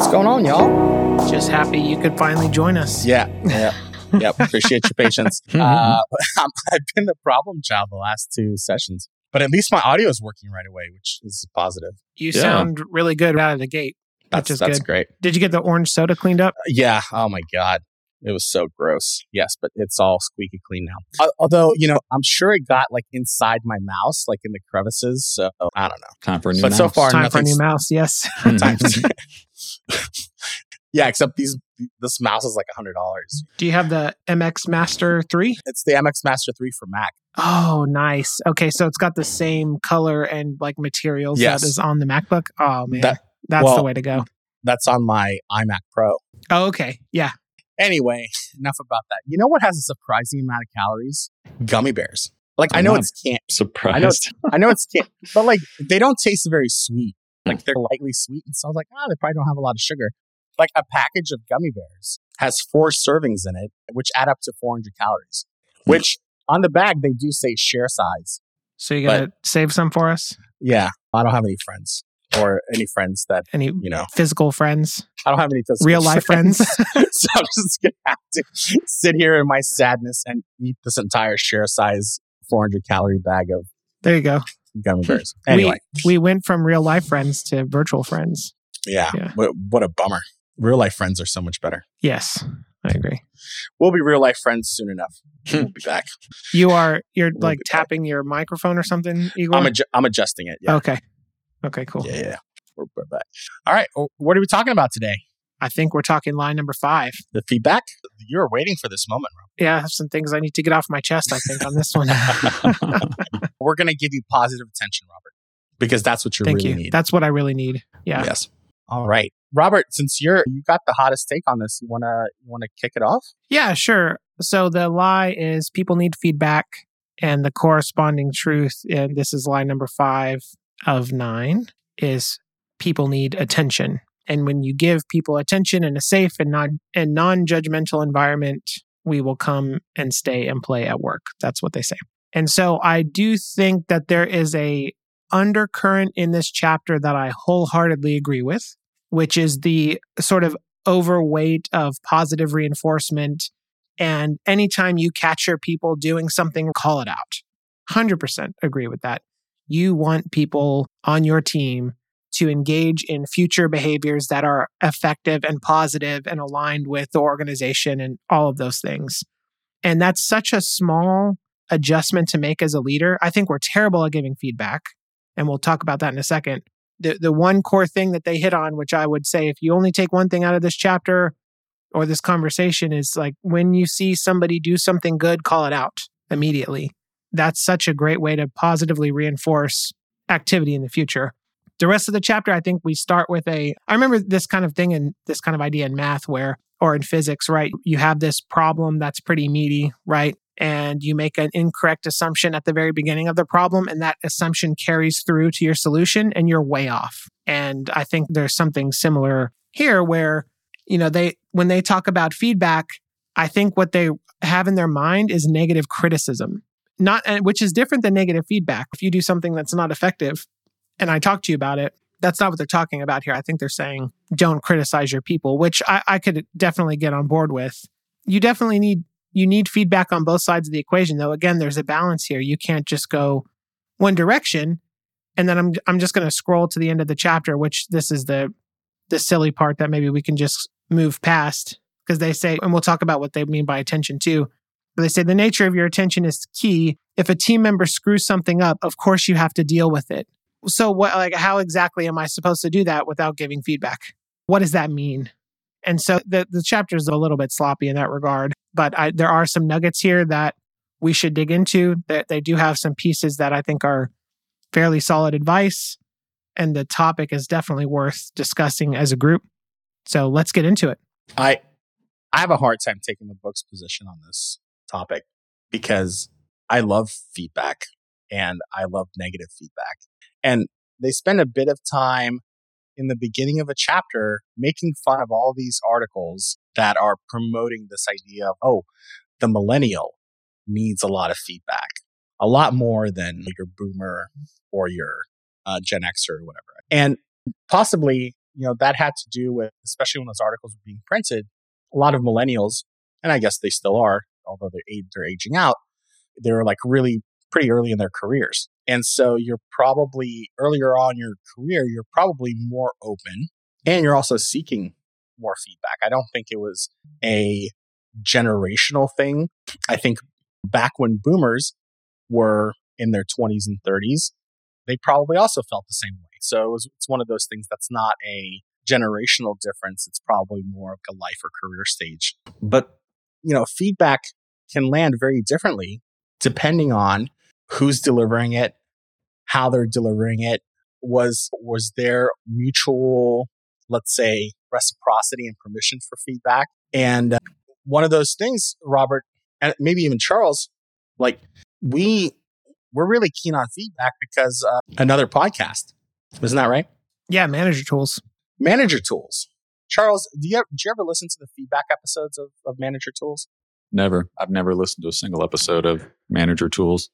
What's going on, y'all? Just happy you could finally join us. Yeah, yeah, yep. Appreciate your patience. Mm-hmm. Uh, um, I've been the problem child the last two sessions, but at least my audio is working right away, which is positive. You Yeah. sound really good out of the gate. That's Which is that's good. great. Did you get the orange soda cleaned up? Uh, yeah. Oh my god, it was so gross. Yes, but it's all squeaky clean now. Although you know, I'm sure it got like inside my mouse, like in the crevices. So I don't know. Time for a new But so far- Time for a new mouse. Yes. Times. yeah, except these this mouse is like a hundred dollars. Do you have the MX Master 3? It's the MX Master Three for Mac. Oh, nice. Okay, so it's got the same color and like materials Yes. that is on the MacBook. Oh man, That- that's the way to go. That's on my iMac Pro. Oh, okay. Yeah. Anyway, enough about that. You know what has a surprising amount of calories? Gummy bears. Like I I'm know it's can't. Surprised. I know it's I know it's can't, but like they don't taste very sweet. Like they're lightly sweet, and so I was like, ah, they probably don't have a lot of sugar. Like a package of gummy bears has four servings in it, which add up to 400 calories. Which on the bag they do say share size. So you gotta save some for us? Yeah, I don't have any friends or any friends that Any you know. physical friends? I don't have any physical Real life friends? so I'm just gonna have to sit here in my sadness and eat this entire share size 400 calorie bag of There you go. gummy bears. Anyway, We we went from real life friends to virtual friends. yeah, yeah. What, what a bummer. Real life friends are so much better. Yes, I agree. We'll be real life friends soon enough. we'll be back. You are you're We'll like be back. tapping your microphone or something, Igor? I'm adju- I'm adjusting it. Yeah, Okay. Okay, cool. yeah, yeah. We're, we're back. All right. What are we talking about today? I think we're talking line number five. The feedback. You're waiting for this moment, Rob. Yeah, I have some things I need to get off my chest, I think, on this one. We're gonna give you positive attention, Robert, because that's what you Thank really you. need. That's what I really need. Yeah. Yes. All right, Robert. Since you're you got the hottest take on this, you wanna you wanna kick it off? Yeah, sure. So the lie is people need feedback, and the corresponding truth, and this is line number five of nine, is people need attention. And when you give people attention in a safe and non and non-judgmental environment, we will come and stay and play at work. That's what they say. And so I do think that there is a undercurrent in this chapter that I wholeheartedly agree with, which is the sort of overweight of positive reinforcement. And anytime you catch your people doing something, call it out. 100% agree with that. You want people on your team to engage in future behaviors that are effective and positive and aligned with the organization and all of those things. And that's such a small adjustment to make as a leader. I think we're terrible at giving feedback. And we'll talk about that in a second. The, the one core thing that they hit on, which I would say, if you only take one thing out of this chapter or this conversation, is like when you see somebody do something good, call it out immediately. That's such a great way to positively reinforce activity in the future. The rest of the chapter, I think we start with a. I remember this kind of thing and this kind of idea in math where, or in physics, right? You have this problem that's pretty meaty, right? And you make an incorrect assumption at the very beginning of the problem, and that assumption carries through to your solution, and you're way off. And I think there's something similar here where, you know, they, when they talk about feedback, I think what they have in their mind is negative criticism, not, which is different than negative feedback. If you do something that's not effective, and I talk to you about it, that's not what they're talking about here. I think they're saying don't criticize your people, which I, I could definitely get on board with. You definitely need you need feedback on both sides of the equation, though. Again, there's a balance here. You can't just go one direction, and then I'm I'm just going to scroll to the end of the chapter, which this is the the silly part that maybe we can just move past because they say, and we'll talk about what they mean by attention too. But they say the nature of your attention is key. If a team member screws something up, of course you have to deal with it. So what like how exactly am i supposed to do that without giving feedback? What does that mean? And so the the chapter is a little bit sloppy in that regard but I, there are some nuggets here that we should dig into that they do have some pieces that i think are fairly solid advice and the topic is definitely worth discussing as a group. So let's get into it. I I have a hard time taking the book's position on this topic because I love feedback and I love negative feedback. And they spend a bit of time in the beginning of a chapter making fun of all these articles that are promoting this idea of, oh, the millennial needs a lot of feedback, a lot more than your boomer or your uh, Gen X or whatever. And possibly you know, that had to do with, especially when those articles were being printed, a lot of millennials, and I guess they still are, although they're, they're aging out, they're like really pretty early in their careers. And so you're probably earlier on your career, you're probably more open and you're also seeking more feedback. I don't think it was a generational thing. I think back when boomers were in their 20s and 30s, they probably also felt the same way. So it was, it's one of those things that's not a generational difference. It's probably more of a life or career stage. But, you know, feedback can land very differently depending on who's delivering it, how they're delivering it. Was, was there mutual, let's say, reciprocity and permission for feedback? And uh, one of those things, Robert, and maybe even Charles, like we, we're really keen on feedback because uh, another podcast, isn't that right? Yeah, manager tools. Manager tools. Charles, do you, ever, do you ever listen to the feedback episodes of, of Manager Tools? Never. I've never listened to a single episode of Manager Tools.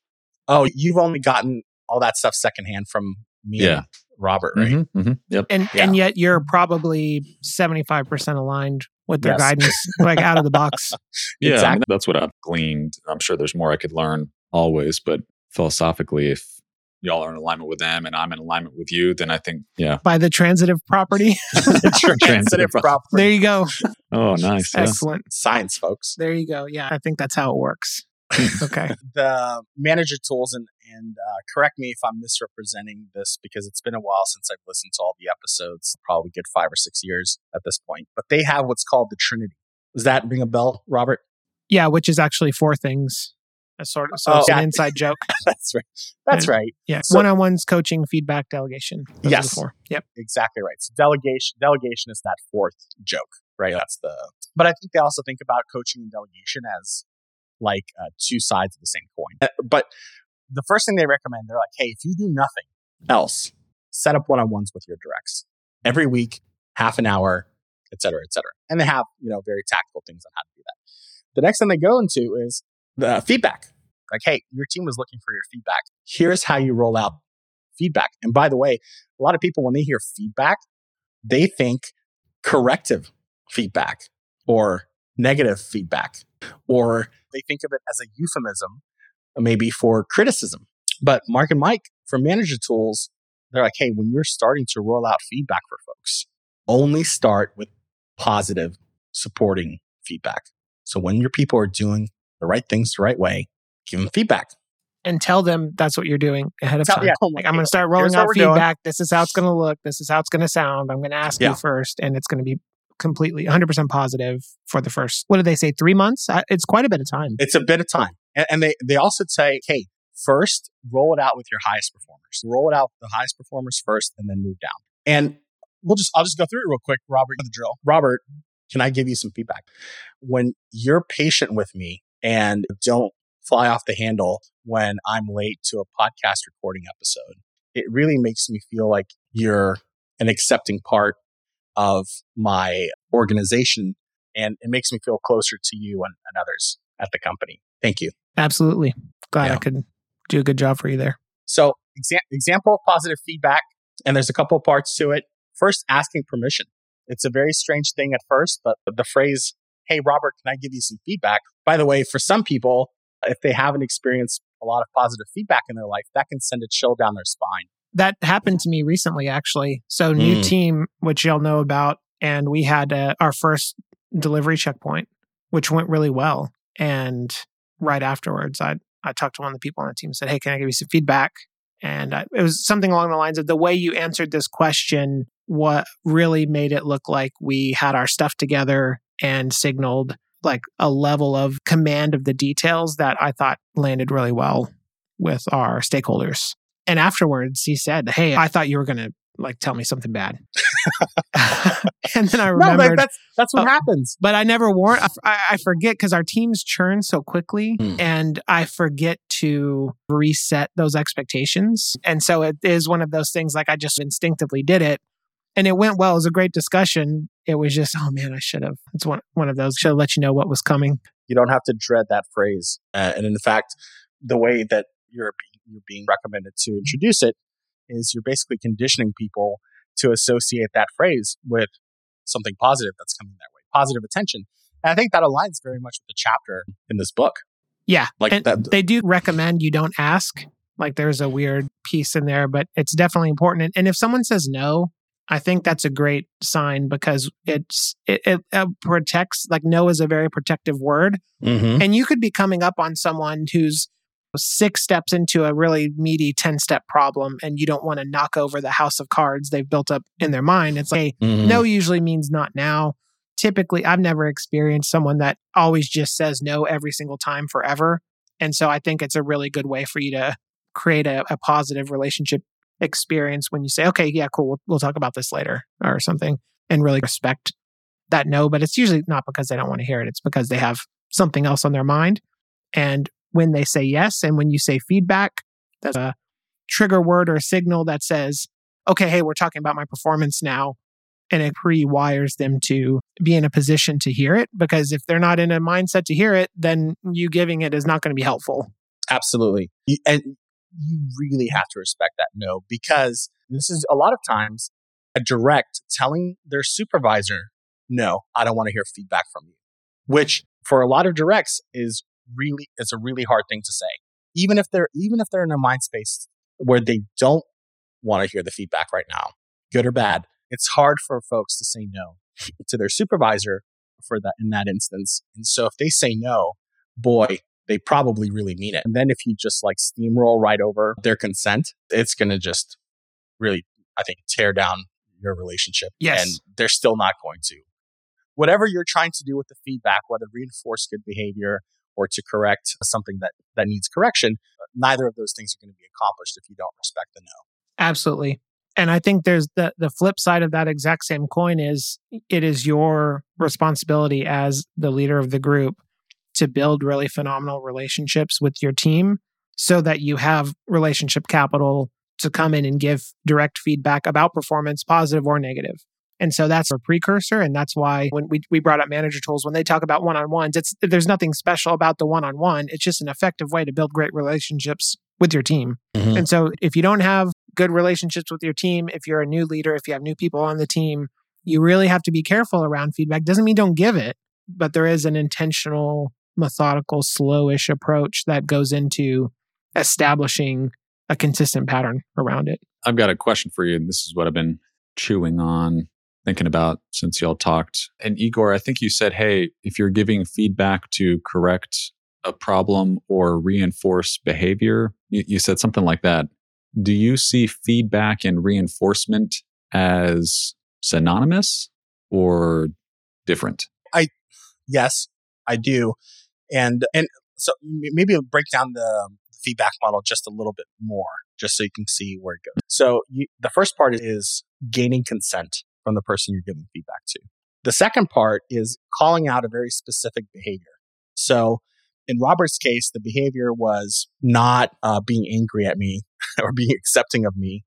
Oh, you've only gotten all that stuff secondhand from me Yeah. and Robert, right? Mm-hmm, mm-hmm, yep. And Yeah. and yet you're probably 75% aligned with their Yes. guidance, like out of the box. Yeah, I mean, Exactly. that's what I've gleaned. I'm sure there's more I could learn always, but philosophically, if y'all are in alignment with them and I'm in alignment with you, then I think, yeah. By the transitive property. Transitive property. there you go. Oh, nice. yeah. Excellent. Science, folks. There you go. Yeah, I think that's how it works. Okay. the manager tools and and uh, correct me if I'm misrepresenting this because it's been a while since I've listened to all the episodes, probably good five or six years at this point. But they have what's called the Trinity. Does that ring a bell, Robert? Yeah, which is actually four things. A sort of, so Oh, it's yeah. an inside joke. That's right. That's right. Yeah. So- One on ones, coaching, feedback, delegation. Those Yes. four. Yep. Exactly right. So delegation delegation is that fourth joke, right? That's the. But I think they also think about coaching and delegation as like uh, two sides of the same coin. Uh, But the first thing they recommend, they're like, hey, if you do nothing else, set up one on ones with your directs every week, half an hour, et cetera, et cetera. And they have you know very tactical things on how to do that. The next thing they go into is the feedback. Like, hey, your team was looking for your feedback. Here's how you roll out feedback. And by the way, a lot of people, when they hear feedback, they think corrective feedback or negative feedback, or they think of it as a euphemism, maybe for criticism. But Mark and Mike from Manager Tools, they're like, hey, when you're starting to roll out feedback for folks, only start with positive supporting feedback. So when your people are doing the right things the right way, give them feedback. And tell them that's what you're doing ahead of Tell- time. yeah, Like, I'm going to start rolling here's out we're doing. feedback. This is how it's going to look. This is how it's going to sound. I'm going to ask Yeah. you first, and it's going to be completely 100% positive for the first, what do they say, three months? It's quite a bit of time. It's a bit of time. And, and they, they also say, hey, first roll it out with your highest performers. Roll it out with the highest performers first and then move down. And we'll just, I'll just go through it real quick. Robert, the drill. Robert, can I give you some feedback? When you're patient with me and don't fly off the handle when I'm late to a podcast recording episode, it really makes me feel like you're an accepting part of my organization and it makes me feel closer to you and, and others at the company. Thank you. Absolutely. Glad I could do a good job for you there. So, exa- example of positive feedback, and there's a couple of parts to it. First, asking permission. It's a very strange thing at first, but the phrase, Hey, Robert, can I give you some feedback? By the way, for some people, if they haven't experienced a lot of positive feedback in their life, that can send a chill down their spine. That happened to me recently, actually. So, new Mm. team, which y'all know about, and we had uh, our first delivery checkpoint, which went really well. And right afterwards, I I talked to one of the people on the team and said, "Hey, can I give you some feedback?" And I, it was something along the lines of the way you answered this question. What really made it look like we had our stuff together and signaled like a level of command of the details that I thought landed really well with our stakeholders. And afterwards, he said, "Hey, I thought you were going to like tell me something bad." and then I No, remembered, that, that's that's what Oh. happens. but I never warn. I, I forget because our teams churn so quickly, Hmm. and I forget to reset those expectations. And so it is one of those things. Like I just instinctively did it, and it went well. It was a great discussion. It was just, oh man, I should have. It's one one of those. Should have let you know what was coming. You don't have to dread that phrase. Uh, and in fact, the way that you're, you're being recommended to introduce it is you're basically conditioning people to associate that phrase with something positive that's coming that way, positive attention. And I think that aligns very much with the chapter in this book. Yeah. Like that- they do recommend you don't ask. Like there's a weird piece in there, but it's definitely important. And, and if someone says no, I think that's a great sign because it's it, it uh, protects like no is a very protective word Mm-hmm. and you could be coming up on someone who's six steps into a really meaty 10 step problem and you don't want to knock over the house of cards they've built up in their mind it's like hey, Mm-hmm. no usually means not now typically i've never experienced someone that always just says no every single time forever and so i think it's a really good way for you to create a, a positive relationship experience when you say okay yeah cool we'll, we'll talk about this later or something and really respect that no but it's usually not because they don't want to hear it it's because they have something else on their mind and when they say yes and when you say feedback that's a trigger word or a signal that says okay hey we're talking about my performance now and it pre-wires them to be in a position to hear it because if they're not in a mindset to hear it then you giving it is not going to be helpful Absolutely. And you really have to respect that no, because this is a lot of times a direct telling their supervisor, no, I don't want to hear feedback from you, which for a lot of directs is really, it's a really hard thing to say. Even if they're, even if they're in a mind space where they don't want to hear the feedback right now, good or bad, it's hard for folks to say no to their supervisor for that in that instance. And so if they say no, boy, they probably really mean it. And then if you just like steamroll right over their consent, it's going to just really, I think, tear down your relationship. Yes. And they're still not going to. Whatever you're trying to do with the feedback, whether reinforce good behavior or to correct something that, that needs correction, neither of those things are going to be accomplished if you don't respect the no. Absolutely. And I think there's the the flip side of that exact same coin is it is your responsibility as the leader of the group to build really phenomenal relationships with your team so that you have relationship capital to come in and give direct feedback about performance, positive or negative. And so that's a precursor. And that's why when we, we brought up manager tools, when they talk about one on ones, it's there's nothing special about the one on one. It's just an effective way to build great relationships with your team. Mm-hmm. And so if you don't have good relationships with your team, if you're a new leader, if you have new people on the team, you really have to be careful around feedback. Doesn't mean don't give it, but there is an intentional, methodical, slowish approach that goes into establishing a consistent pattern around it. I've got a question for you, and this is what I've been chewing on, thinking about since y'all talked. And Igor, I think you said, hey, if you're giving feedback to correct a problem or reinforce behavior, you, you said something like that. Do you see feedback and reinforcement as synonymous or different? I, Yes, I do. And, and so maybe I'll break down the feedback model just a little bit more, just so you can see where it goes. So you, the first part is gaining consent from the person you're giving feedback to. The second part is calling out a very specific behavior. So in Robert's case, the behavior was not uh, being angry at me or being accepting of me.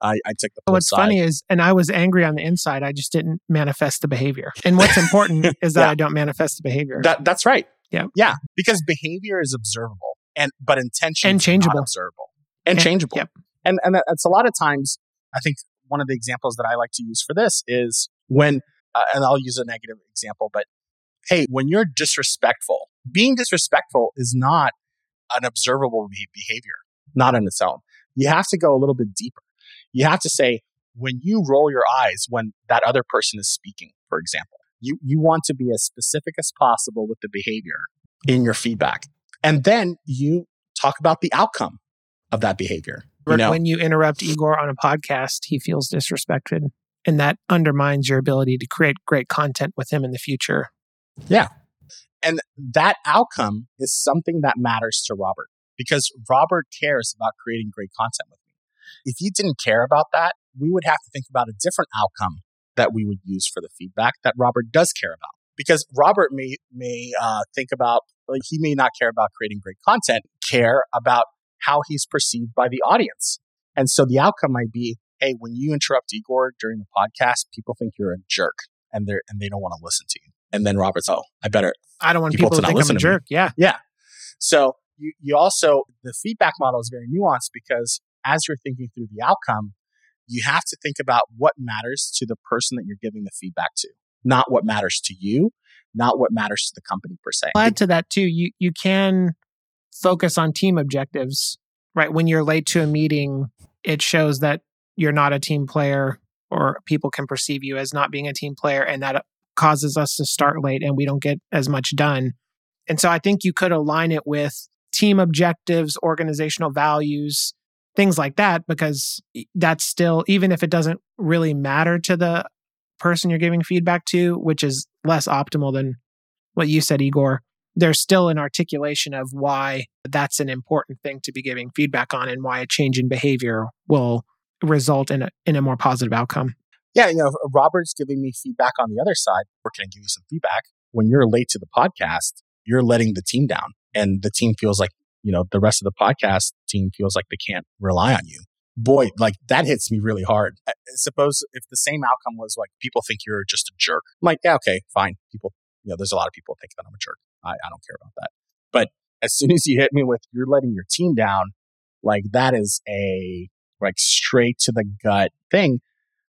I, I took the What's side. funny is, and I was angry on the inside, I just didn't manifest the behavior. And what's important is that Yeah. I don't manifest the behavior. That that's right. Yeah. Yeah. Because behavior is observable and but intention And is changeable. observable. And And- changeable. yep. And and that's a lot of times I think one of the examples that I like to use for this is when uh, and I'll use a negative example, but hey, when you're disrespectful, being disrespectful is not an observable be- behavior, not on its own. You have to go a little bit deeper. You have to say, when you roll your eyes when that other person is speaking, for example, you, you want to be as specific as possible with the behavior in your feedback. And then you talk about the outcome of that behavior. You know? when you interrupt Igor on a podcast, he feels disrespected. And that undermines your ability to create great content with him in the future. Yeah. And that outcome is something that matters to Robert because Robert cares about creating great content with me. If he didn't care about that, we would have to think about a different outcome that we would use for the feedback that Robert does care about. Because Robert may may uh, think about like he may not care about creating great content, care about how he's perceived by the audience. And so the outcome might be, hey, when you interrupt Igor during the podcast, people think you're a jerk and they're and they don't want to listen to you. And then Robert's, oh, I better I don't want People people, to think I'm a jerk. Yeah. So you, you also, the feedback model is very nuanced because as you're thinking through the outcome, you have to think about what matters to the person that you're giving the feedback to, not what matters to you, not what matters to the company per se. Add to that too. You you can focus on team objectives, right? When you're late to a meeting, it shows that you're not a team player or people can perceive you as not being a team player and that causes us to start late and we don't get as much done. And so I think you could align it with team objectives, organizational values, things like that, because that's still, even if it doesn't really matter to the person you're giving feedback to, which is less optimal than what you said, Igor, there's still an articulation of why that's an important thing to be giving feedback on and why a change in behavior will result in a, in a more positive outcome. Yeah, you know, Robert's giving me feedback on the other side. Or can I give you some feedback? When you're late to the podcast, you're letting the team down and the team feels like, you know, the rest of the podcast team feels like they can't rely on you. Boy, like that hits me really hard. I suppose if the same outcome was like people think you're just a jerk, I'm like, yeah, okay, fine. People, you know, there's a lot of people think that I'm a jerk. I, I don't care about that. But as soon as you hit me with you're letting your team down, like that is a like straight to the gut thing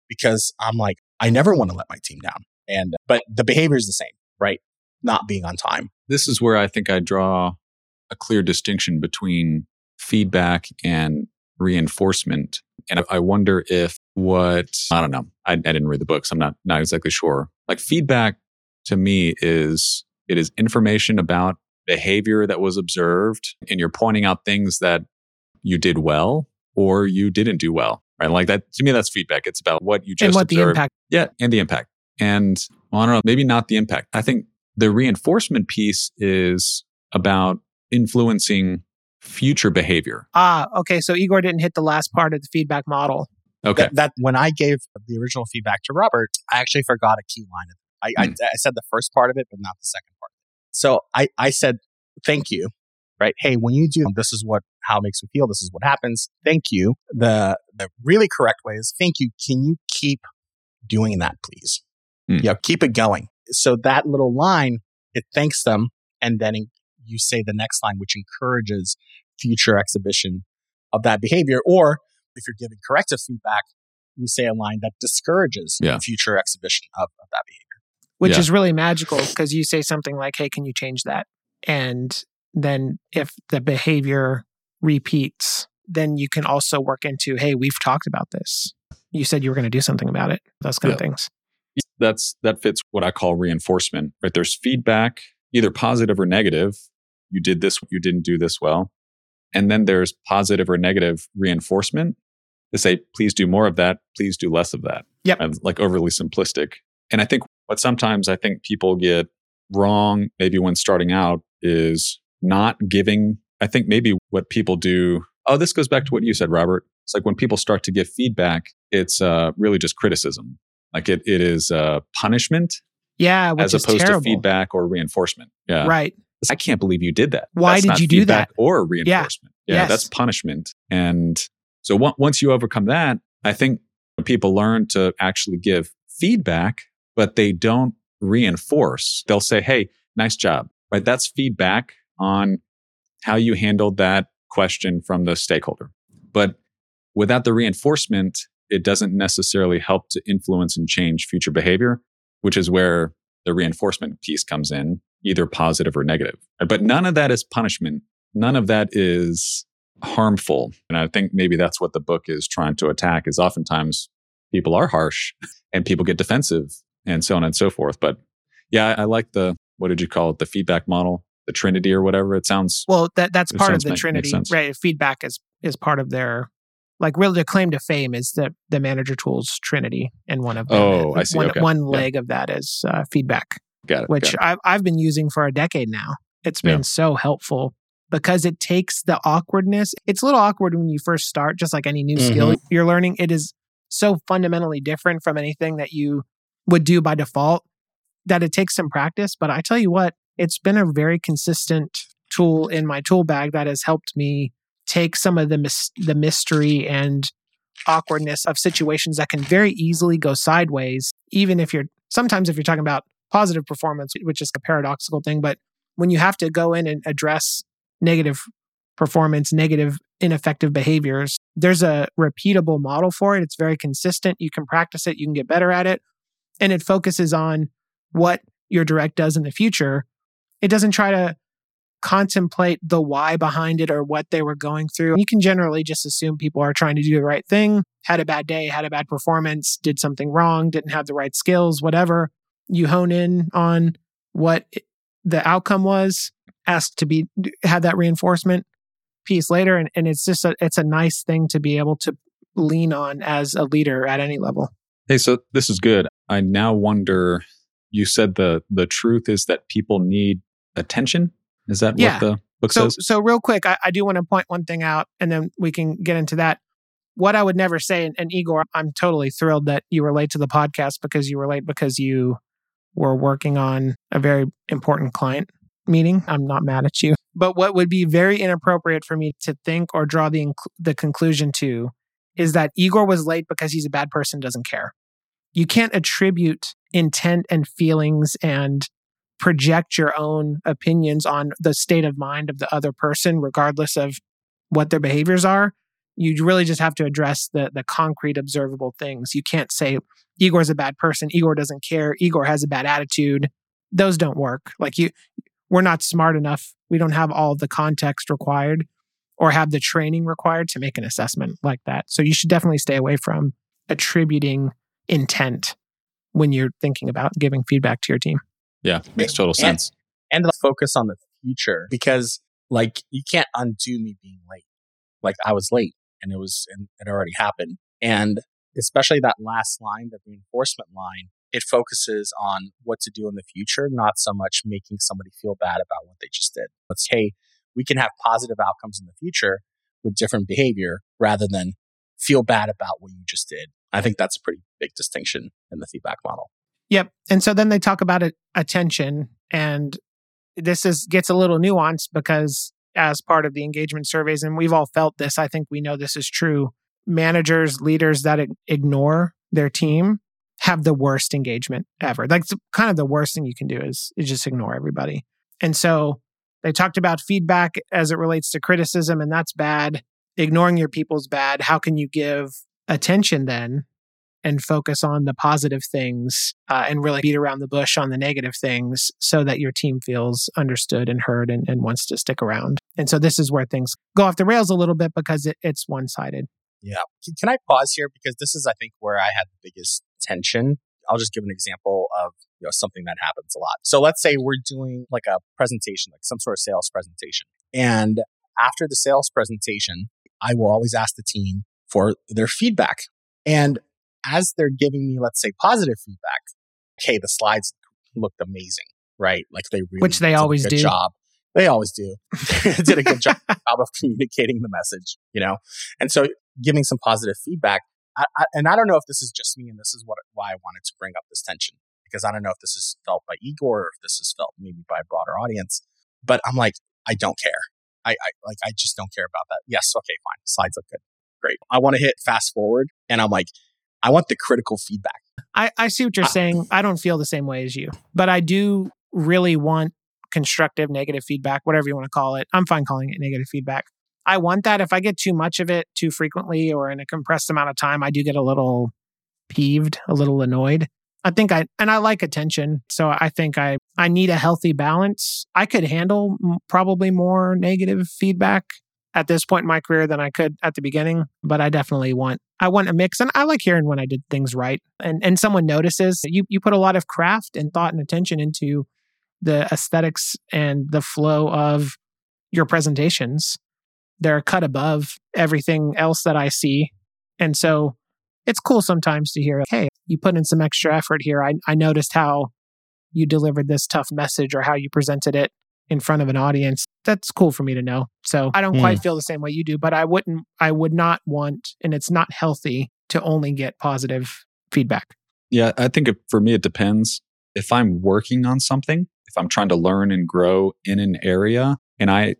because I'm like, I never want to let my team down. And, but the behavior is the same, right? Not being on time. This is where I think I draw a clear distinction between feedback and reinforcement. And I wonder if what, I don't know, I, I didn't read the books. I'm not, not exactly sure. Like feedback to me is, it is information about behavior that was observed and you're pointing out things that you did well or you didn't do well. Right. Like that to me, that's feedback. It's about what you just and what observed. the impact. Yeah. And the impact. And well, I don't know, maybe not the impact. I think the reinforcement piece is about influencing future behavior. Ah, okay. So Igor didn't hit the last part of the feedback model. Okay. That, that when I gave the original feedback to Robert, I actually forgot a key line. I, I, Hmm. I said the first part of it, but not the second part. So I, I said, thank you, right? Hey, when you do, this is what, how it makes me feel. This is what happens. Thank you. The, the really correct way is thank you. Can you keep doing that, please? Hmm. Yeah, keep it going. So that little line, it thanks them. And then you say the next line, which encourages future exhibition of that behavior. Or if you're giving corrective feedback, you say a line that discourages Yeah. future exhibition of, of that behavior. which Yeah. is really magical because you say something like, Hey, can you change that? And then if the behavior repeats, then you can also work into, Hey, we've talked about this. You said you were going to do something about it, those kind of things. That's that fits what I call reinforcement, right? There's feedback, either positive or negative. You did this, you didn't do this well. And then there's positive or negative reinforcement to say, please do more of that, please do less of that. Yep. And like overly simplistic. And I think what sometimes I think people get wrong, maybe when starting out, is not giving. I think maybe what people do. Oh, this goes back to what you said, Robert. It's like when people start to give feedback, it's uh, really just criticism. Like it, it is uh, punishment Yeah, as opposed terrible. to feedback or reinforcement. Yeah. Right. I can't believe you did that. Why That's did not you do that? Or reinforcement. Yeah, Yes. that's punishment. And so on- once you overcome that, I think people learn to actually give feedback, but they don't reinforce. They'll say, Hey, nice job. Right. That's feedback on how you handled that question from the stakeholder. But without the reinforcement, it doesn't necessarily help to influence and change future behavior, which is where the reinforcement piece comes in, either positive or negative. But none of that is punishment. None of that is harmful. And I think maybe that's what the book is trying to attack is oftentimes people are harsh and people get defensive and so on and so forth. But yeah, I, I like the, what did you call it? The feedback model, the Trinity or whatever. It sounds, Well, that that's part of the make- Trinity, sense. right? Feedback is is part of their like really their claim to fame is the the manager tools Trinity, and one of them, Oh, I see. One, Okay. one Yeah. leg of that is uh, feedback, got it. which got it. I've I've been using for a decade now. It's been Yeah. so helpful because it takes the awkwardness. It's a little awkward when you first start, just like any new skill Mm-hmm. you're learning. It is so fundamentally different from anything that you would do by default that it takes some practice. But I tell you what, it's been a very consistent tool in my tool bag that has helped me take some of the mis- the mystery and awkwardness of situations that can very easily go sideways even if you're sometimes if you're talking about positive performance which is a paradoxical thing but when you have to go in and address negative performance negative ineffective behaviors there's a repeatable model for it. It's very consistent. You can practice it, you can get better at it. And it focuses on what your direct does in the future. It doesn't try to contemplate the why behind it or what they were going through. You can generally just assume people are trying to do the right thing, had a bad day, had a bad performance, did something wrong, didn't have the right skills, whatever. You hone in on what the outcome was, ask to be have that reinforcement piece later and, and it's just a it's a nice thing to be able to lean on as a leader at any level. Hey, so this is good. I now wonder you said the the truth is that people need attention is that Yeah. what the book So, says? so real quick, I, I do want to point one thing out, and then we can get into that. What I would never say, and, and Igor, I'm totally thrilled that you were late to the podcast because you were late because you were working on a very important client meeting. I'm not mad at you, but what would be very inappropriate for me to think or draw the inc- the conclusion to is that Igor was late because he's a bad person, doesn't care. You can't attribute intent and feelings and project your own opinions on the state of mind of the other person, regardless of what their behaviors are. You really just have to address the the concrete observable things. You can't say Igor's a bad person, Igor doesn't care, Igor has a bad attitude. Those don't work. Like you we're not smart enough. We don't have all the context required or have the training required to make an assessment like that. So you should definitely stay away from attributing intent when you're thinking about giving feedback to your team. yeah, makes total And- sense. and the focus on the future because like you can't undo me being late. Like I was late and it was and it already happened. And especially that last line, the reinforcement line, it focuses on what to do in the future, not so much making somebody feel bad about what they just did. Let's hey, we can have positive outcomes in the future with different behavior rather than feel bad about what you just did. I think that's a pretty big distinction in the feedback model. Yep. And so then they talk about it, attention, and this is gets a little nuanced because as part of the engagement surveys, and we've all felt this, I think we know this is true. Managers, leaders that ignore their team have the worst engagement ever. Like kind of the worst thing you can do is, is just ignore everybody. And so they talked about feedback as it relates to criticism, and that's bad. Ignoring your people's bad. How can you give attention then and focus on the positive things uh, and really beat around the bush on the negative things so that your team feels understood and heard and, and wants to stick around. And so this is where things go off the rails a little bit because it, it's one sided. Yeah. Can, can I pause here because this is, I think, where I had the biggest tension. I'll just give an example of you know something that happens a lot. So let's say we're doing like a presentation, like some sort of sales presentation, and after the sales presentation, I will always ask the team for their feedback. And as they're giving me, let's say, positive feedback, okay, the slides looked amazing, right? Like they really Which they did a always good do. Job. They always do. did a good job of communicating the message, you know. And so giving some positive feedback. I, I, and I don't know if this is just me, and this is what why I wanted to bring up this tension because I don't know if this is felt by Igor or if this is felt maybe by a broader audience. But I'm like, I don't care. I, I like, I just don't care about that. Yes, okay, fine. Slides look good, great. I want to hit fast forward, and I'm like, I want the critical feedback. I, I see what you're I- saying. I don't feel the same way as you, but I do really want constructive negative feedback, whatever you want to call it. I'm fine calling it negative feedback. I want that. If I get too much of it too frequently or in a compressed amount of time, I do get a little peeved, a little annoyed. I think I and I like attention, so I think I I need a healthy balance. I could handle m- probably more negative feedback at this point in my career than I could at the beginning, but I definitely want I want a mix and I like hearing when I did things right. And and someone notices you you put a lot of craft and thought and attention into the aesthetics and the flow of your presentations. They're cut above everything else that I see. And so it's cool sometimes to hear, hey, you put in some extra effort here. I, I noticed how you delivered this tough message or how you presented it in front of an audience. That's cool for me to know. So I don't quite hmm. feel the same way you do, but I wouldn't, I would not want, and it's not healthy to only get positive feedback. Yeah, I think it, for me, it depends. If I'm working on something, if I'm trying to learn and grow in an area, and I,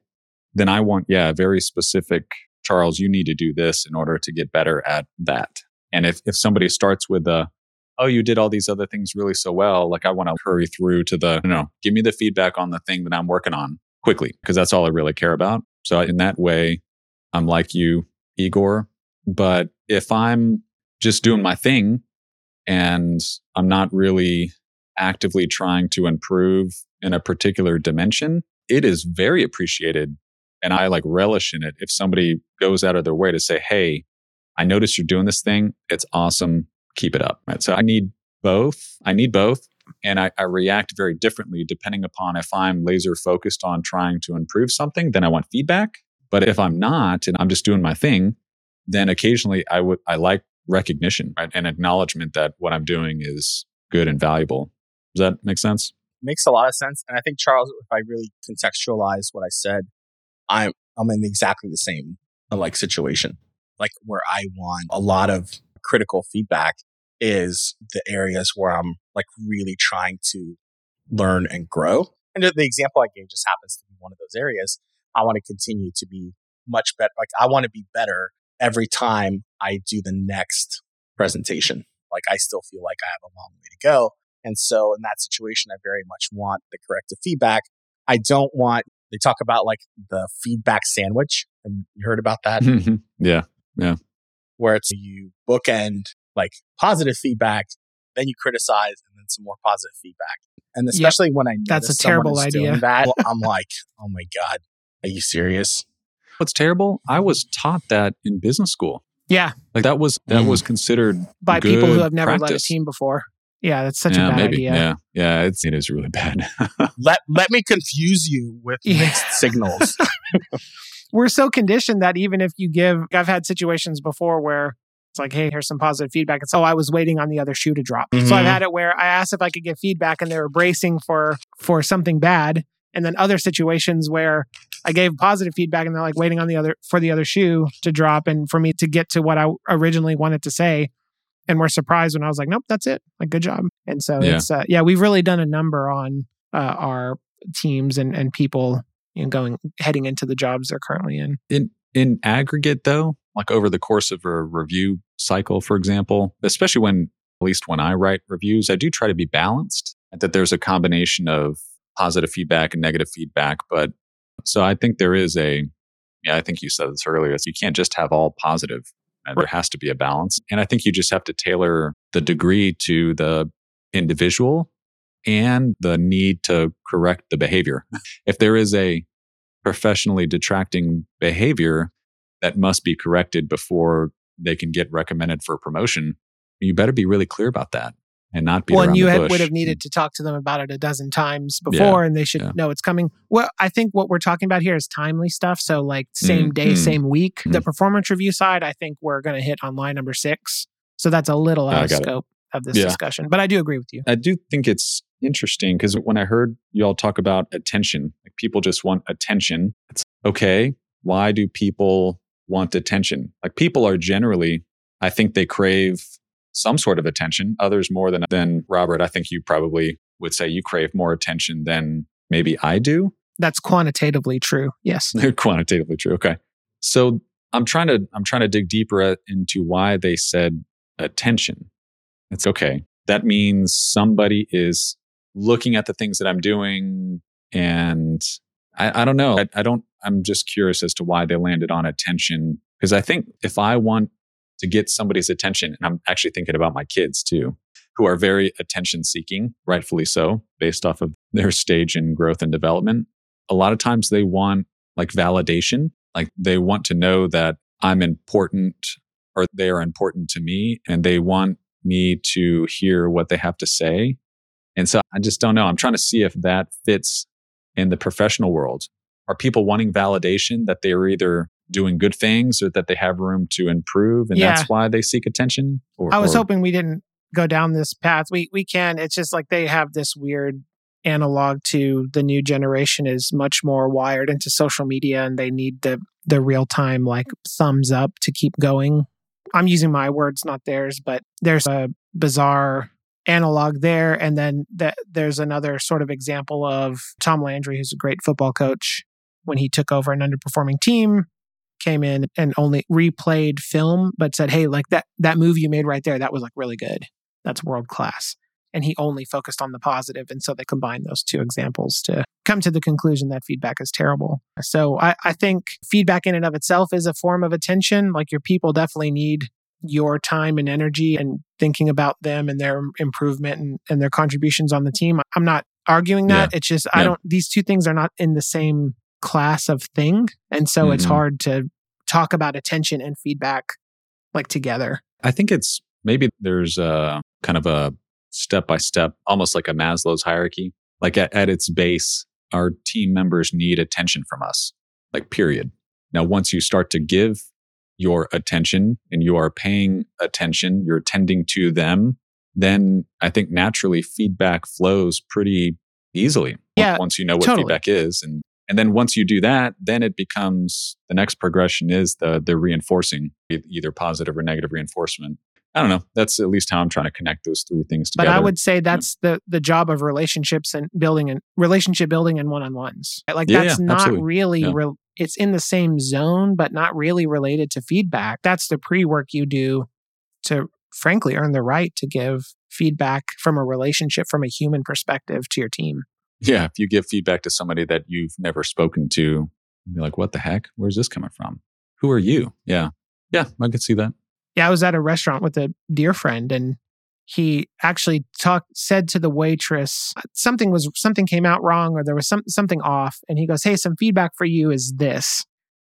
then I want, yeah, very specific, Charles, you need to do this in order to get better at that. And if, if somebody starts with a, oh, you did all these other things really so well, like I want to hurry through to the, no, no, give me the feedback on the thing that I'm working on quickly, because that's all I really care about. So in that way, I'm like you, Igor. But if I'm just doing my thing and I'm not really actively trying to improve in a particular dimension, it is very appreciated. And I like relish in it if somebody goes out of their way to say, Hey, I noticed you're doing this thing. It's awesome. Keep it up. Right. So I need both. I need both. And I, I react very differently depending upon if I'm laser focused on trying to improve something, then I want feedback. But if I'm not and I'm just doing my thing, then occasionally I would I like recognition right? and acknowledgement that what I'm doing is good and valuable. Does that make sense? Makes a lot of sense. And I think Charles, if I really contextualize what I said, I'm I'm in exactly the same like situation. Like where I want a lot of critical feedback is the areas where I'm like really trying to learn and grow. And the example I gave just happens to be one of those areas. I want to continue to be much better. Like I want to be better every time I do the next presentation. Like I still feel like I have a long way to go. And so in that situation, I very much want the corrective feedback. I don't want, they talk about like the feedback sandwich. Have you heard about that? Mm-hmm. yeah. Yeah. Where it's you bookend like positive feedback, then you criticize and then some more positive feedback. And especially yep. when I that's a terrible idea. That, I'm like, oh my God, are you serious? What's terrible? I was taught that in business school. Yeah. Like that was that mm. was considered by people who have never practice. led a team before. Yeah, that's such yeah, a bad maybe. idea. Yeah, yeah, it's it is really bad. let let me confuse you with yeah. mixed signals. We're so conditioned that even if you give, I've had situations before where it's like, hey, here's some positive feedback. It's oh, I was waiting on the other shoe to drop. Mm-hmm. So I've mm-hmm. had it where I asked if I could get feedback, and they were bracing for for something bad, and then other situations where I gave positive feedback and they're like waiting on the other for the other shoe to drop and for me to get to what I originally wanted to say. And we're surprised when I was like, nope, that's it. Like, good job. And so yeah. it's, uh, yeah, we've really done a number on uh, our teams and, and people you know, going, heading into the jobs they're currently in. In, in aggregate though, like over the course of a review cycle, for example, especially when, at least when I write reviews, I do try to be balanced that there's a combination of positive feedback and negative feedback. But so I think there is a, yeah, I think you said this earlier. So you can't just have all positive. Uh, right. There has to be a balance. And I think you just have to tailor the degree to the individual and the need to correct the behavior. if there is a professionally detracting behavior that must be corrected before they can get recommended for promotion, you better be really clear about that and not be. Well, and you had, would have needed to talk to them about it a dozen times before, yeah, and they should yeah. know it's coming. Well, I think what we're talking about here is timely stuff. So, like same mm-hmm. day, same week. Mm-hmm. The performance review side, I think we're going to hit on line number six. So that's a little out of scope it. of this yeah. discussion. But I do agree with you. I do think it's interesting because when I heard you all talk about attention, like people just want attention. It's okay. Why do people want attention? Like people are generally, I think they crave some sort of attention, others more than, than Robert. I think you probably would say you crave more attention than maybe I do. That's quantitatively true. Yes. quantitatively true. Okay. So I'm trying to, I'm trying to dig deeper into why they said attention. It's okay. That means somebody is looking at the things that I'm doing and I, I don't know. I, I don't, I'm just curious as to why they landed on attention. Because I think if I want to get somebody's attention. And I'm actually thinking about my kids too, who are very attention seeking, rightfully so, based off of their stage in growth and development. A lot of times they want like validation, like they want to know that I'm important or they are important to me and they want me to hear what they have to say. And so I just don't know. I'm trying to see if that fits in the professional world. Are people wanting validation that they are either doing good things or that they have room to improve and yeah. that's why they seek attention or, I was or, hoping we didn't go down this path we we can it's just like they have this weird analog to the new generation is much more wired into social media and they need the the real time like thumbs up to keep going i'm using my words not theirs but there's a bizarre analog there and then that there's another sort of example of tom landry who's a great football coach when he took over an underperforming team came in and only replayed film, but said, "Hey, like that that movie you made right there, that was like really good. That's world class." and he only focused on the positive. And so they combined those two examples to come to the conclusion that feedback is terrible. So I, I think feedback in and of itself is a form of attention. Like your people definitely need your time and energy and thinking about them and their improvement and, and their contributions on the team. I'm not arguing that. Yeah. It's just, I don't, these two things are not in the same class of thing. And so mm-hmm. it's hard to talk about attention and feedback like together. I think it's maybe there's a kind of a step by step, almost like a Maslow's hierarchy. Like at, at its base, our team members need attention from us, like period. Now, once you start to give your attention and you are paying attention, you're attending to them, then I think naturally feedback flows pretty easily yeah, once you know what totally. feedback is. And and then once you do that, then it becomes the next progression is the the reinforcing either positive or negative reinforcement. I don't know. That's at least how I'm trying to connect those three things together. But I would say that's the the job of relationships and building and relationship building and one on ones. Like yeah, that's yeah, not absolutely. really Yeah. real. It's in the same zone, but not really related to feedback. That's the pre work you do to, frankly, earn the right to give feedback from a relationship, from a human perspective to your team. Yeah, if you give feedback to somebody that you've never spoken to, you'd be like, "What the heck? Where's this coming from? Who are you?" Yeah, yeah, I could see that. Yeah, I was at a restaurant with a dear friend and he actually talked said to the waitress something was something came out wrong or there was some something off and he goes, "Hey, some feedback for you is this."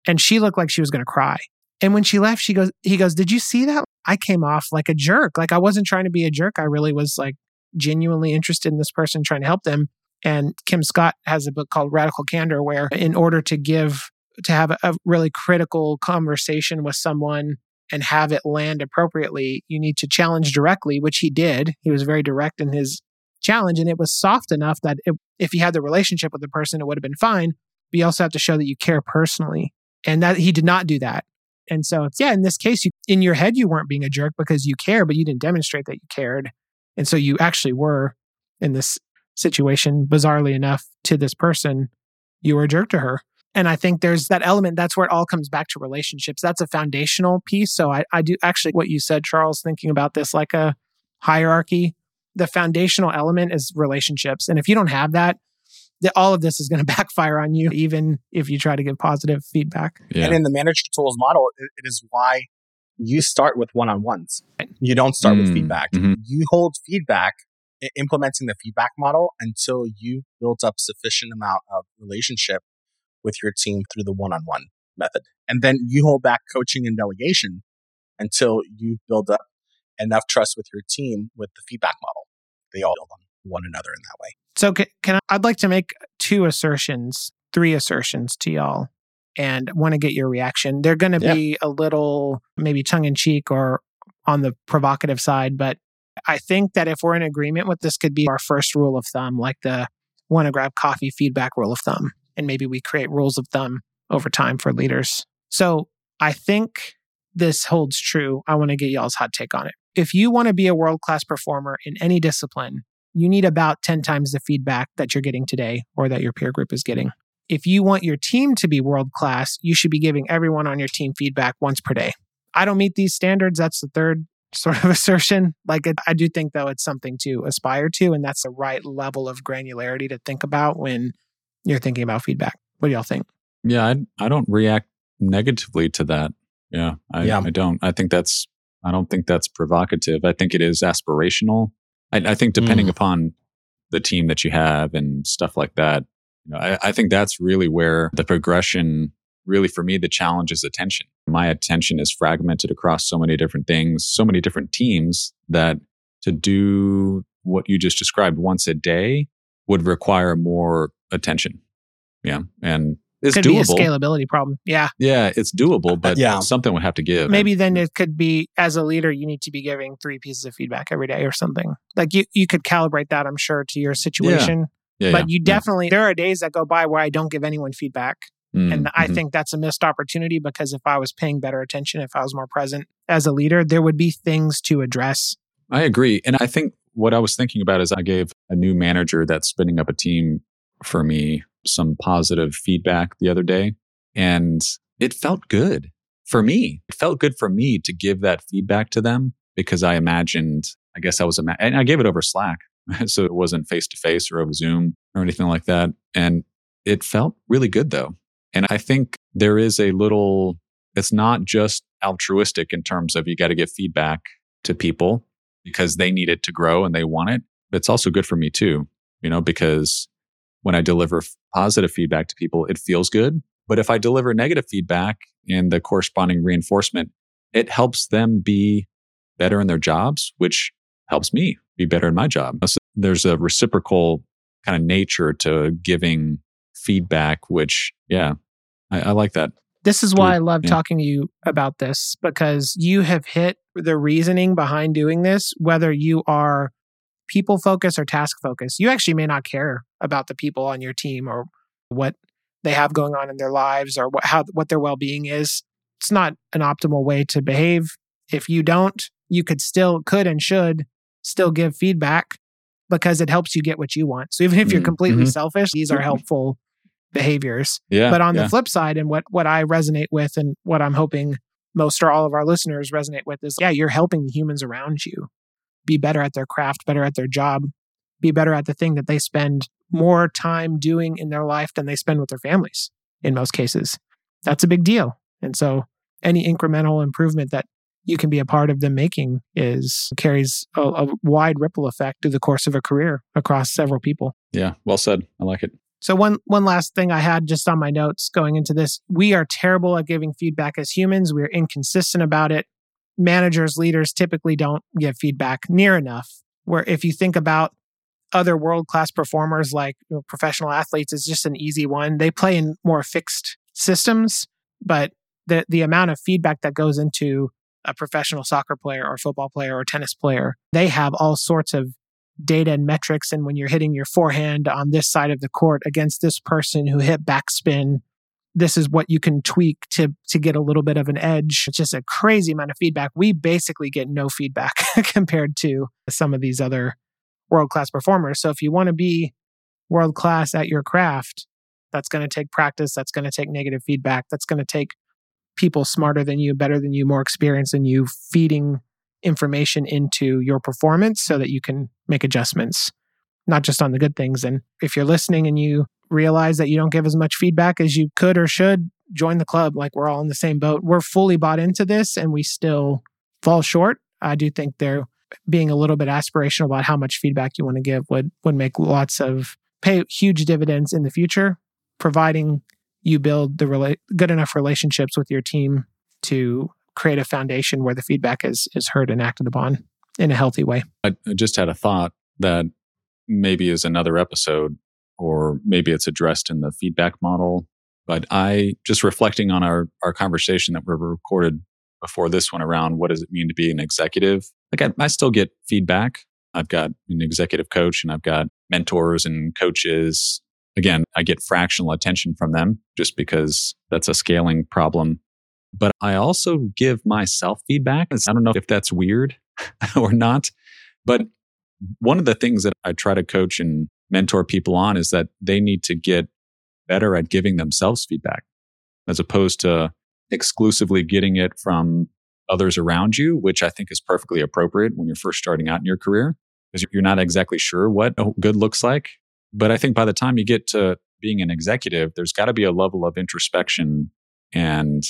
And she looked like she was going to cry. And when she left, she goes he goes, "Did you see that? I came off like a jerk. Like I wasn't trying to be a jerk. I really was like genuinely interested in this person trying to help them." And Kim Scott has a book called Radical Candor where in order to give to have a, a really critical conversation with someone and have it land appropriately, you need to challenge directly, which he did. He was very direct in his challenge, and it was soft enough that it, if he had the relationship with the person, it would have been fine. But you also have to show that you care personally, and that he did not do that. And so, yeah, in this case, you, in your head, you weren't being a jerk because you care, but you didn't demonstrate that you cared, and so you actually were in this situation, bizarrely enough, to this person, you were a jerk to her. And I think there's that element. That's where it all comes back to relationships. That's a foundational piece. So I, I do actually what you said, Charles, thinking about this like a hierarchy. The foundational element is relationships. And if you don't have that, the, all of this is going to backfire on you, even if you try to give positive feedback. Yeah, And in the Manager Tools model, it, it is why you start with one on ones. You don't start with Mm, feedback. mhm. You hold feedback, implementing the feedback model until you built up sufficient amount of relationship with your team through the one on one method. And then you hold back coaching and delegation until you build up enough trust with your team with the feedback model. They all build on one another in that way. So can, can I, I'd like to make two assertions, three assertions to y'all, and want to get your reaction. They're going to Yeah. be a little maybe tongue in cheek or on the provocative side, but I think that if we're in agreement with this, could be our first rule of thumb, like the want to grab coffee feedback rule of thumb, and maybe we create rules of thumb over time for leaders. So I think this holds true. I want to get y'all's hot take on it. If you want to be a world class performer in any discipline, you need about 10 times the feedback that you're getting today or that your peer group is getting. If you want your team to be world class, you should be giving everyone on your team feedback once per day. I don't meet these standards. That's the third sort of assertion. Like, I do think, though, it's something to aspire to. And that's the right level of granularity to think about when you're thinking about feedback. What do y'all think? yeah. I I don't react negatively to that. Yeah, I, Yeah. I don't. I think that's. I don't think that's provocative. I think it is aspirational. I, I think depending Mm. upon the team that you have and stuff like that, you know, I, I think that's really where the progression. Really, for me, the challenge is attention. My attention is fragmented across so many different things, so many different teams that to do what you just described once a day would require more attention. Yeah, and it's could doable. be a scalability problem. Yeah. Yeah, it's doable, but Yeah. something would have to give. Maybe then it could be as a leader, you need to be giving three pieces of feedback every day or something. Like you, you could calibrate that, I'm sure, to your situation. yeah, but yeah, you yeah. definitely, there are days that go by where I don't give anyone feedback. Mm, And I mhm. think that's a missed opportunity because if I was paying better attention, if I was more present as a leader, there would be things to address. I agree. And I think what I was thinking about is I gave a new manager that's spinning up a team for me some positive feedback the other day. And it felt good for me. It felt good for me to give that feedback to them because I imagined, I guess I was, ima- and I gave it over Slack. so it wasn't face to face or over Zoom or anything like that. And it felt really good though. And I think there is a little, it's not just altruistic in terms of you got to give feedback to people because they need it to grow and they want it. But it's also good for me too, you know, because when I deliver positive feedback to people, it feels good. But if I deliver negative feedback and the corresponding reinforcement, it helps them be better in their jobs, which helps me be better in my job. So there's a reciprocal kind of nature to giving feedback, which, yeah, I, I like that. This is why I love yeah. talking to you about this because you have hit the reasoning behind doing this, whether you are people focus or task focus. You actually may not care about the people on your team or what they have going on in their lives or what, how, what their well being is. It's not an optimal way to behave. If you don't, you could still, could and should still give feedback because it helps you get what you want. So even if you're mm-hmm. completely mm-hmm. selfish, these are helpful behaviors. Yeah. But on yeah. the flip side, and what what I resonate with, and what I'm hoping most or all of our listeners resonate with is, yeah, you're helping the humans around you be better at their craft, better at their job, be better at the thing that they spend more time doing in their life than they spend with their families in most cases. That's a big deal. And so any incremental improvement that you can be a part of them making is carries a, a, wide ripple effect through the course of a career across several people. Yeah, well said. I like it. So one one last thing I had just on my notes going into this, we are terrible at giving feedback as humans. We're inconsistent about it. Managers, leaders typically don't give feedback near enough. Where if you think about other world class performers like you know, professional athletes is just an easy one. They play in more fixed systems, but the the amount of feedback that goes into a professional soccer player or football player or tennis player, they have all sorts of data and metrics. And when you're hitting your forehand on this side of the court against this person who hit backspin, this is what you can tweak to to get a little bit of an edge. It's just a crazy amount of feedback. We basically get no feedback compared to some of these other world class performers. So if you want to be world class at your craft, that's going to take practice. That's going to take negative feedback. That's going to take people smarter than you, better than you, more experienced than you, feeding information into your performance so that you can make adjustments, not just on the good things. And if you're listening and you realize that you don't give as much feedback as you could or should, join the club. Like we're all in the same boat. We're fully bought into this and we still fall short. I do think there being a little bit aspirational about how much feedback you want to give would would make lots of pay huge dividends in the future, providing you build the rela- good enough relationships with your team to create a foundation where the feedback is is heard and acted upon in a healthy way. I just had a thought that maybe is another episode or maybe it's addressed in the feedback model. But I just reflecting on our, our conversation that we recorded before this one around what does it mean to be an executive? Like I, I still get feedback. I've got an executive coach and I've got mentors and coaches. Again, I get fractional attention from them just because that's a scaling problem but I also give myself feedback. I don't know if that's weird or not, but one of the things that I try to coach and mentor people on is that they need to get better at giving themselves feedback as opposed to exclusively getting it from others around you, which I think is perfectly appropriate when you're first starting out in your career because you're not exactly sure what good looks like. But I think by the time you get to being an executive, there's got to be a level of introspection and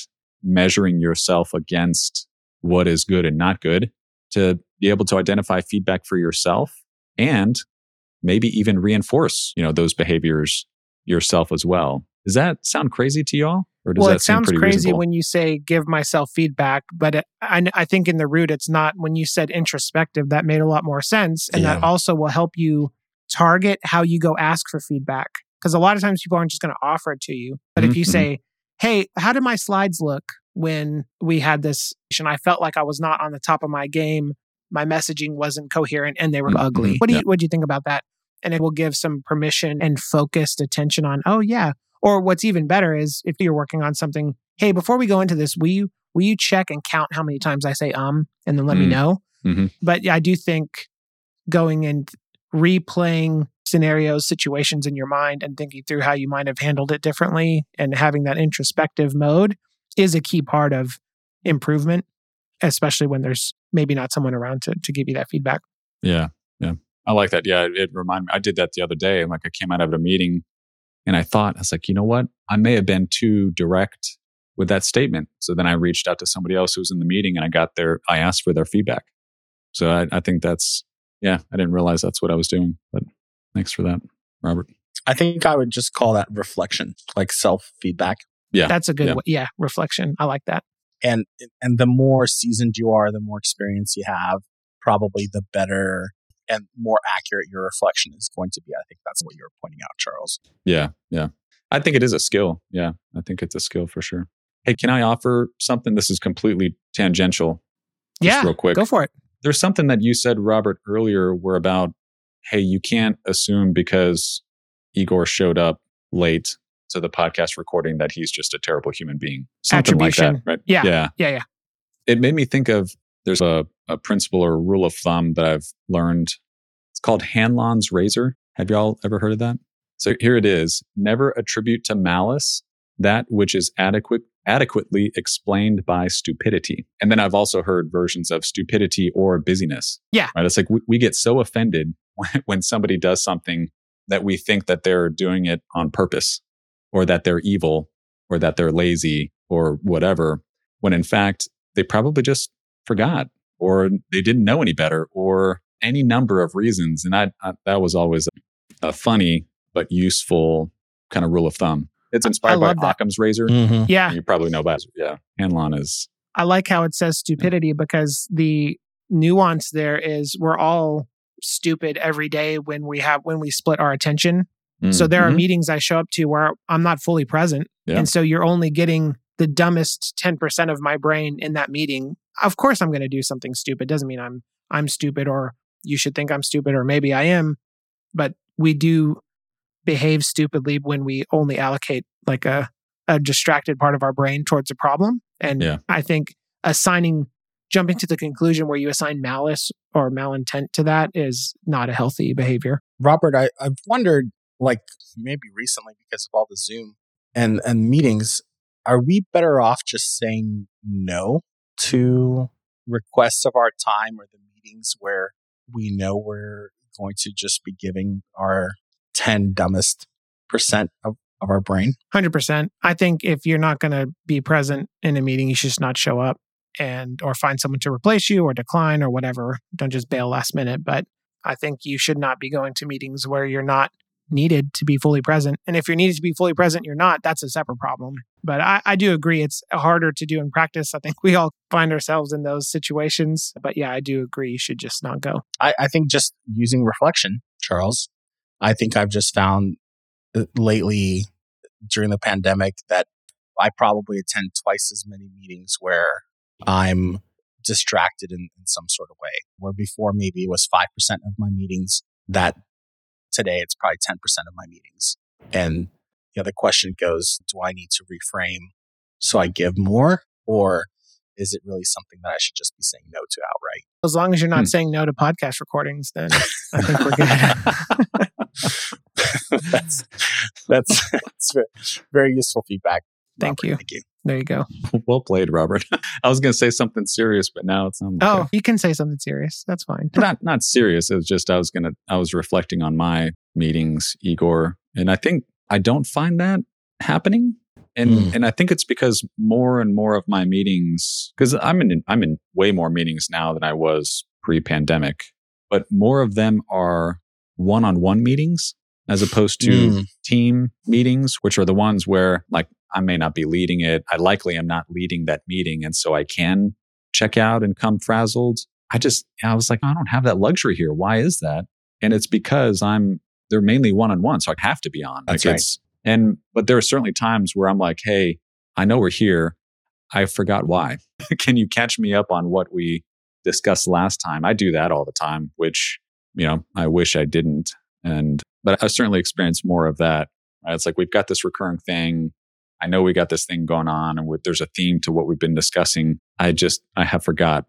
measuring yourself against what is good and not good to be able to identify feedback for yourself and maybe even reinforce, you know, those behaviors yourself as well. Does that sound crazy to y'all? Or does well, that it sounds crazy reasonable? when you say give myself feedback, but it, I, I, think in the root, it's not when you said introspective, that made a lot more sense. And yeah. that also will help you target how you go ask for feedback. Because a lot of times people aren't just going to offer it to you. But mm-hmm. if you mm-hmm. say, hey, how did my slides look when we had this? And I felt like I was not on the top of my game. My messaging wasn't coherent and they were mm-hmm. ugly. What do you what do you think about that? And it will give some permission and focused attention on, oh yeah. Or what's even better is if you're working on something, hey, before we go into this, will you will you check and count how many times I say um and then let mm-hmm. me know? Mm-hmm. But yeah, I do think going and replaying scenarios, situations in your mind and thinking through how you might have handled it differently and having that introspective mode is a key part of improvement, especially when there's maybe not someone around to, to give you that feedback. Yeah. Yeah. I like that. Yeah, it, it reminded me. I did that the other day. Like I came out of a meeting and I thought, I was like, you know what? I may have been too direct with that statement. So then I reached out to somebody else who was in the meeting and I got their, I asked for their feedback. So I, I think that's, yeah, I didn't realize that's what I was doing, but thanks for that, Robert. I think I would just call that reflection, like self feedback. Yeah. That's a good Yeah. way. Yeah, reflection. I like that. And and the more seasoned you are, the more experience you have, probably the better and more accurate your reflection is going to be. I think that's what you were pointing out, Charles. Yeah. Yeah. I think it is a skill. Yeah. I think it's a skill for sure. Hey, can I offer something? This is completely tangential. Just yeah. real quick. Go for it. There's something that you said, Robert, earlier were about, hey, you can't assume because Igor showed up late to the podcast recording that he's just a terrible human being. Something like that, right? Yeah. Yeah. Yeah. Yeah. It made me think of there's a, a principle or a rule of thumb that I've learned. It's called Hanlon's razor. Have y'all ever heard of that? So here it is. Never attribute to malice that which is adequate adequately explained by stupidity. And then I've also heard versions of stupidity or busyness. Yeah. Right. It's like we, we get so offended when, when somebody does something that we think that they're doing it on purpose or that they're evil or that they're lazy or whatever, when in fact they probably just forgot or they didn't know any better or any number of reasons. And I, I that was always a, a funny but useful kind of rule of thumb. It's inspired by love that. Occam's razor. Mm-hmm. Yeah. You probably know about it. Yeah. Hanlon is, I like how it says stupidity because the nuance there is we're all stupid every day when we have when we split our attention. So there are Mhm. meetings I show up to where I'm not fully present. Yeah. And so you're only getting the dumbest 10% of my brain in that meeting. Of course I'm going to do something stupid. Doesn't mean I'm I'm stupid or you should think I'm stupid or maybe I am, but we do behave stupidly when we only allocate like a a distracted part of our brain towards a problem. And Yeah. I think assigning jumping to the conclusion where you assign malice or malintent to that is not a healthy behavior. Robert, I, I've wondered, like maybe recently because of all the Zoom and and meetings, are we better off just saying no to requests of our time or the meetings where we know we're going to just be giving our 10 dumbest percent of, of our brain? Hundred percent. I think if you're not going to be present in a meeting, you should just not show up and or find someone to replace you or decline or whatever. Don't just bail last minute. But I think you should not be going to meetings where you're not needed to be fully present. And if you're needed to be fully present, you're not. That's a separate problem. But I, I do agree it's harder to do in practice. I think we all find ourselves in those situations. But yeah, I do agree you should just not go. I, I think just using reflection, Charles, I think I've just found uh, lately during the pandemic that I probably attend twice as many meetings where I'm distracted in, in some sort of way. Where before maybe it was 5% of my meetings, that today it's probably 10% of my meetings. And the other question goes, do I need to reframe so I give more? Or is it really something that I should just be saying no to outright? As long as you're not Hmm. saying no to podcast recordings, then I think we're good. that's that's, that's very, very useful feedback. Thank Robert. you. Thank you. There you go. well played, Robert. I was going to say something serious, but now it's, um, Oh, you can say something serious. That's fine. not not serious. It was just I was gonna I was reflecting on my meetings, Igor, and I think I don't find that happening. And Mm. and I think it's because more and more of my meetings because I'm in I'm in way more meetings now than I was pre-pandemic, but more of them are one-on-one meetings as opposed to Mm. team meetings, which are the ones where like I may not be leading it. I likely am not leading that meeting. And so I can check out and come frazzled. I just, I was like, I don't have that luxury here. Why is that? And it's because I'm, they're mainly one on one. So I have to be on. That's Like, right. And, but there are certainly times where I'm like, Hey, I know we're here. I forgot why. can you catch me up on what we discussed last time? I do that all the time, which, you know, I wish I didn't. And, but I certainly experienced more of that. It's like we've got this recurring thing. I know we got this thing going on and with, there's a theme to what we've been discussing. I just, I have forgot,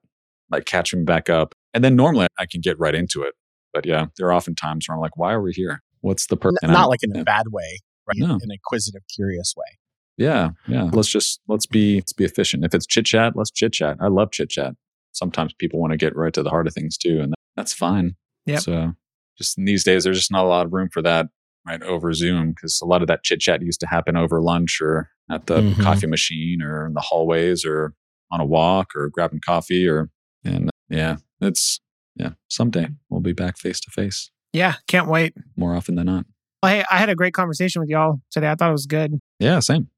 like catching back up. And then normally I can get right into it. But yeah, there are often times where I'm like, why are we here? What's the purpose? N- not like in a bad way, right? No. In an inquisitive, curious way. Yeah, yeah. Let's just let's be let's be efficient. If it's chit chat, let's chit chat. I love chit chat. Sometimes people want to get right to the heart of things too, and that's fine. Yeah. So just in these days, there's just not a lot of room for that right over Zoom because a lot of that chit chat used to happen over lunch or at the Mhm. coffee machine or in the hallways or on a walk or grabbing coffee or and yeah, it's yeah. Someday we'll be back face to face Yeah, can't wait. more often than not. Well, hey, I had a great conversation with y'all today. I thought it was good. Yeah, same.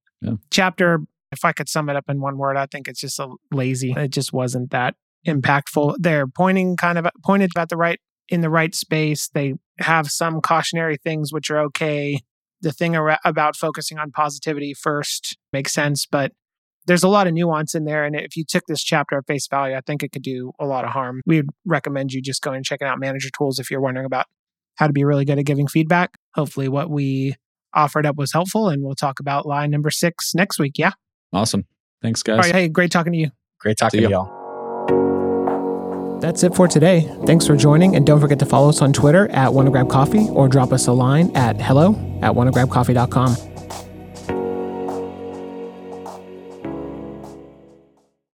Chapter, if I could sum it up in one word, I think it's just a lazy. It just wasn't that impactful. They're pointing kind of pointed at the right in the right space. They have some cautionary things which are okay. The thing ar- about focusing on positivity first makes sense, but there's a lot of nuance in there. And if you took this chapter at face value, I think it could do a lot of harm. We'd recommend you just go and check out Manager Tools if you're wondering about how to be really good at giving feedback. Hopefully, what we offered up was helpful, and we'll talk about line number six next week. Yeah. Awesome. Thanks, guys. All right. Hey, great talking to you. Great talking See to ya. y'all. That's it for today. Thanks for joining, and don't forget to follow us on Twitter at Wanna Grab Coffee or drop us a line at hello at wannagrabcoffee.com.